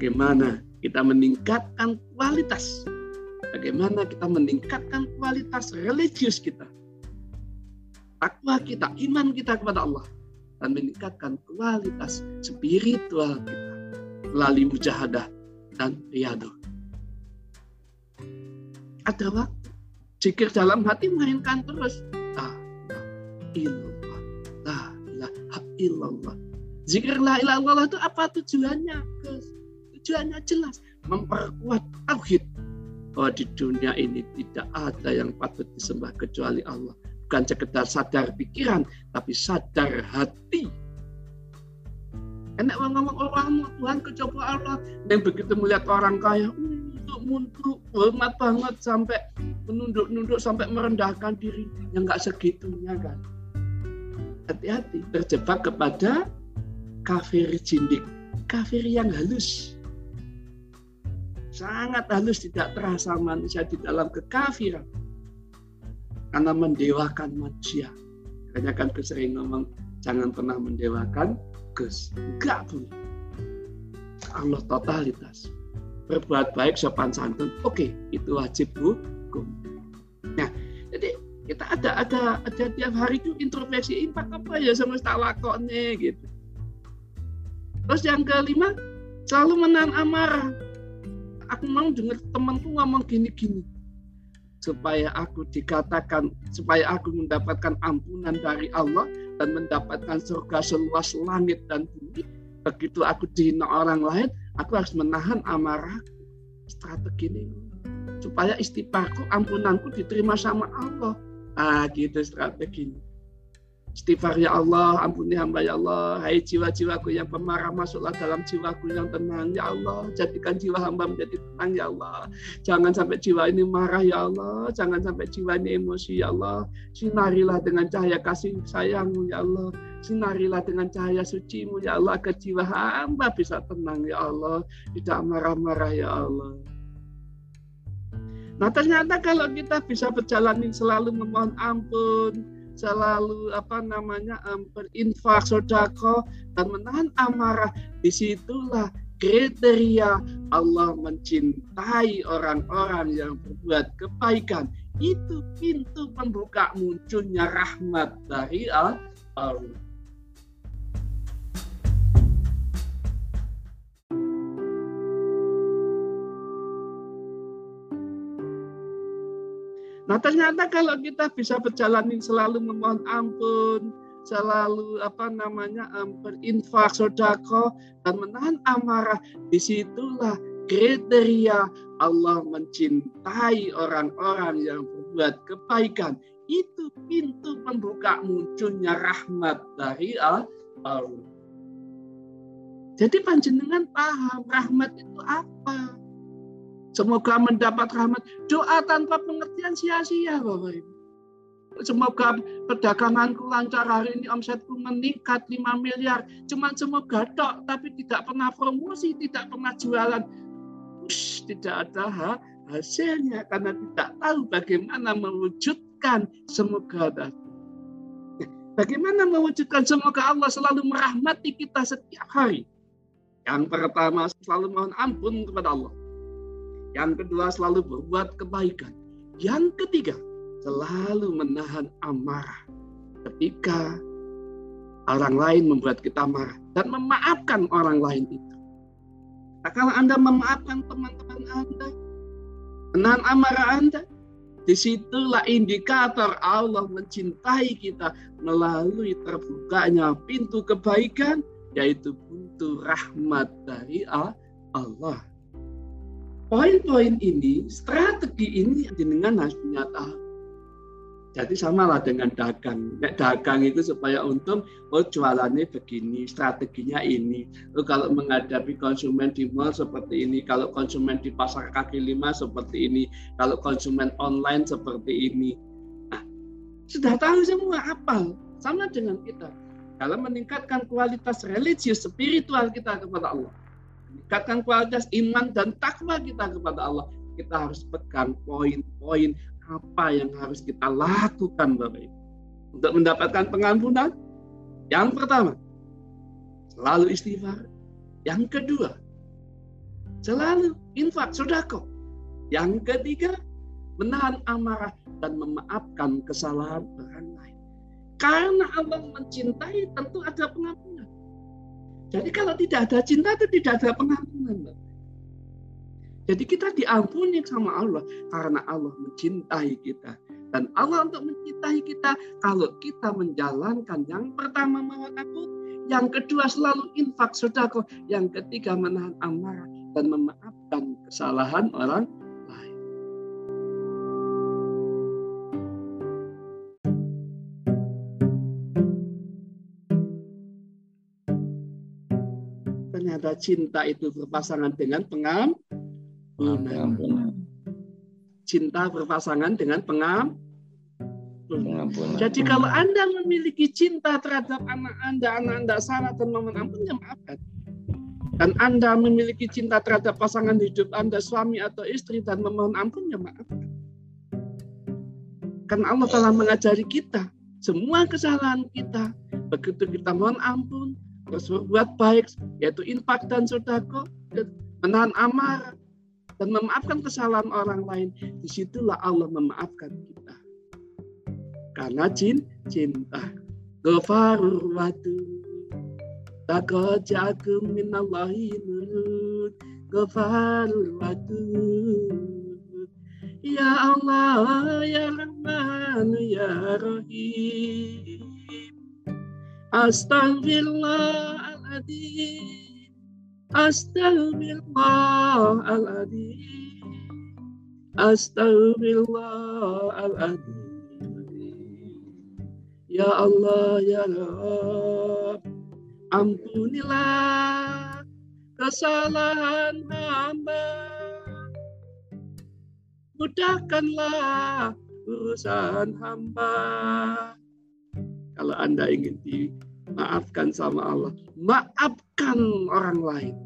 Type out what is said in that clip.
bagaimana kita meningkatkan kualitas, bagaimana kita meningkatkan kualitas religius kita, takwa kita, iman kita kepada Allah, dan meningkatkan kualitas spiritual kita melalui mujahadah dan riyadu. Ada waktu, jikir dalam hati mainkan terus. La la ilaha. Zikir la ilaha illallah itu apa tujuannya? Tujuannya jelas, memperkuat tauhid bahwa di dunia ini tidak ada yang patut disembah kecuali Allah bukan sekedar sadar pikiran, tapi sadar hati. Enak ngomong orang Tuhan kecoba Allah. Dan begitu melihat orang kaya, untuk mundur, hormat banget sampai menunduk-nunduk sampai merendahkan diri. Yang nggak segitunya kan. Hati-hati, terjebak kepada kafir jindik. Kafir yang halus. Sangat halus, tidak terasa manusia di dalam kekafiran karena mendewakan manusia. Makanya kan Gus sering ngomong jangan pernah mendewakan Gus. Enggak pun. Allah totalitas. Berbuat baik sopan santun, oke itu wajib hukum. Nah, jadi kita ada ada ada tiap hari itu introspeksi impak apa ya semesta lakone gitu. Terus yang kelima selalu menahan amarah. Aku mau dengar temanku ngomong gini-gini. Supaya aku dikatakan supaya aku mendapatkan ampunan dari Allah dan mendapatkan surga seluas langit dan bumi. Begitu aku dihina orang lain aku harus menahan amarah strategi ini. Supaya istighfarku ampunanku diterima sama Allah. Ah gitu strateginya Istighfar ya Allah, ampuni hamba ya Allah. Hai jiwa-jiwaku yang pemarah, masuklah dalam jiwaku yang tenang ya Allah. Jadikan jiwa hamba menjadi tenang ya Allah. Jangan sampai jiwa ini marah ya Allah. Jangan sampai jiwa ini emosi ya Allah. Sinarilah dengan cahaya kasih sayangmu ya Allah. Sinarilah dengan cahaya sucimu ya Allah. Ke jiwa hamba bisa tenang ya Allah. Tidak marah-marah ya Allah. Nah ternyata kalau kita bisa berjalan selalu memohon ampun, selalu apa namanya um, berinfak sodako dan menahan amarah. Di situlah kriteria Allah mencintai orang-orang yang berbuat kebaikan. Itu pintu pembuka munculnya rahmat dari Allah Nah ternyata kalau kita bisa berjalan selalu memohon ampun, selalu apa namanya berinfak sodako dan menahan amarah, di situlah kriteria Allah mencintai orang-orang yang berbuat kebaikan. Itu pintu pembuka munculnya rahmat dari Allah. Jadi panjenengan paham rahmat itu apa? Semoga mendapat rahmat. Doa tanpa pengertian sia-sia Bapak Ibu. Semoga perdaganganku lancar hari ini omsetku meningkat 5 miliar. Cuma semoga dok, tapi tidak pernah promosi, tidak pernah jualan. Ush, tidak ada ha hasilnya karena tidak tahu bagaimana mewujudkan semoga. Bagaimana mewujudkan semoga Allah selalu merahmati kita setiap hari. Yang pertama selalu mohon ampun kepada Allah. Yang kedua selalu berbuat kebaikan. Yang ketiga selalu menahan amarah ketika orang lain membuat kita marah dan memaafkan orang lain itu. Nah, kalau Anda memaafkan teman-teman Anda, menahan amarah Anda, di situlah indikator Allah mencintai kita melalui terbukanya pintu kebaikan, yaitu pintu rahmat dari Allah. Poin-poin ini, strategi ini dengan harus punya. Jadi samalah dengan dagang. Nek dagang itu supaya untung, oh jualannya begini, strateginya ini. Oh, kalau menghadapi konsumen di mall seperti ini, kalau konsumen di pasar kaki lima seperti ini, kalau konsumen online seperti ini. Nah, sudah tahu semua apa? Sama dengan kita. Dalam meningkatkan kualitas religius, spiritual kita kepada Allah meningkatkan kualitas iman dan takwa kita kepada Allah. Kita harus pegang poin-poin apa yang harus kita lakukan Bapak Ibu. Untuk mendapatkan pengampunan, yang pertama, selalu istighfar. Yang kedua, Selalu infak, sodako. Yang ketiga, menahan amarah dan memaafkan kesalahan orang lain. Karena Allah mencintai tentu ada pengampunan. Jadi kalau tidak ada cinta itu tidak ada pengampunan. Jadi kita diampuni sama Allah karena Allah mencintai kita. Dan Allah untuk mencintai kita kalau kita menjalankan yang pertama maha takut, yang kedua selalu infak sodako, yang ketiga menahan amarah dan memaafkan kesalahan orang Ternyata cinta itu berpasangan dengan pengampunan cinta berpasangan dengan pengam. Jadi kalau Anda memiliki cinta terhadap anak Anda, anak Anda salah dan memohon ampun, ya maafkan. Dan Anda memiliki cinta terhadap pasangan hidup Anda, suami atau istri, dan memohon ampun, ya maafkan. Karena Allah telah mengajari kita semua kesalahan kita. Begitu kita mohon ampun, berbuat baik, yaitu infak dan sodako, menahan amarah, dan memaafkan kesalahan orang lain, di situlah Allah memaafkan kita. Karena jin, cinta. Ghafarur wadu. Takut jakum minallahi nurut. Ghafarur wadu. Ya Allah, ya Rahman, ya Rahim. Astagfirullahaladzim. Astaghfirullahaladzim. Astaghfirullahaladzim. Ya Allah ya Rabb. Ampunilah kesalahan hamba. Mudahkanlah urusan hamba Kalau Anda ingin di maafkan sama Allah. Maafkan orang lain.